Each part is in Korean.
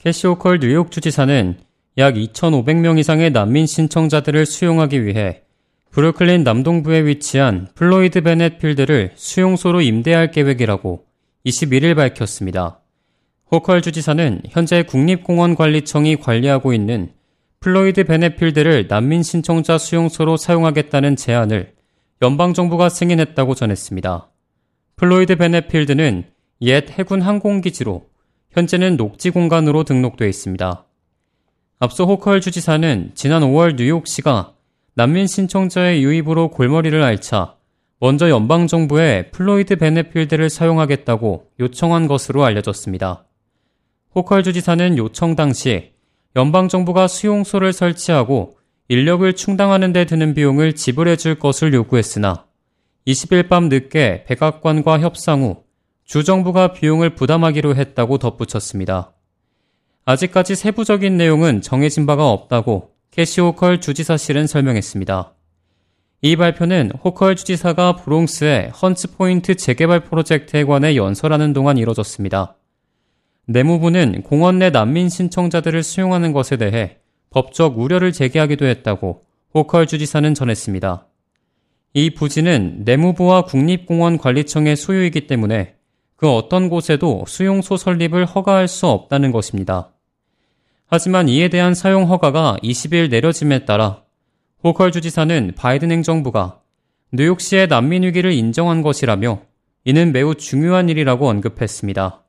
캐시 호컬 뉴욕 주지사는 약 2,500명 이상의 난민 신청자들을 수용하기 위해 브루클린 남동부에 위치한 플로이드 베넷 필드를 수용소로 임대할 계획이라고 21일 밝혔습니다. 호컬 주지사는 현재 국립공원관리청이 관리하고 있는 플로이드 베넷 필드를 난민 신청자 수용소로 사용하겠다는 제안을 연방정부가 승인했다고 전했습니다. 플로이드 베넷 필드는 옛 해군 항공기지로 현재는 녹지 공간으로 등록돼 있습니다. 앞서 호컬 주지사는 지난 5월 뉴욕시가 난민 신청자의 유입으로 골머리를 앓자 먼저 연방정부에 플로이드 베넷 필드를 사용하겠다고 요청한 것으로 알려졌습니다. 호컬 주지사는 요청 당시 연방정부가 수용소를 설치하고 인력을 충당하는 데 드는 비용을 지불해 줄 것을 요구했으나 20일 밤 늦게 백악관과 협상 후 주정부가 비용을 부담하기로 했다고 덧붙였습니다. 아직까지 세부적인 내용은 정해진 바가 없다고 캐시 호컬 주지사실은 설명했습니다. 이 발표는 호컬 주지사가 브롱스의 헌츠 포인트 재개발 프로젝트에 관해 연설하는 동안 이뤄졌습니다. 내무부는 공원 내 난민 신청자들을 수용하는 것에 대해 법적 우려를 제기하기도 했다고 호컬 주지사는 전했습니다. 이 부지는 내무부와 국립공원관리청의 소유이기 때문에 그 어떤 곳에도 수용소 설립을 허가할 수 없다는 것입니다. 하지만 이에 대한 사용 허가가 20일 내려짐에 따라 호컬 주지사는 바이든 행정부가 뉴욕시의 난민 위기를 인정한 것이라며 이는 매우 중요한 일이라고 언급했습니다.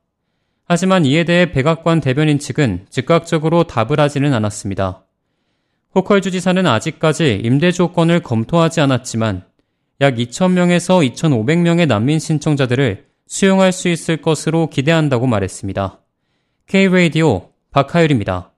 하지만 이에 대해 백악관 대변인 측은 즉각적으로 답을 하지는 않았습니다. 호컬 주지사는 아직까지 임대 조건을 검토하지 않았지만 약 2,000명에서 2,500명의 난민 신청자들을 수용할 수 있을 것으로 기대한다고 말했습니다. K-Radio 박하율입니다.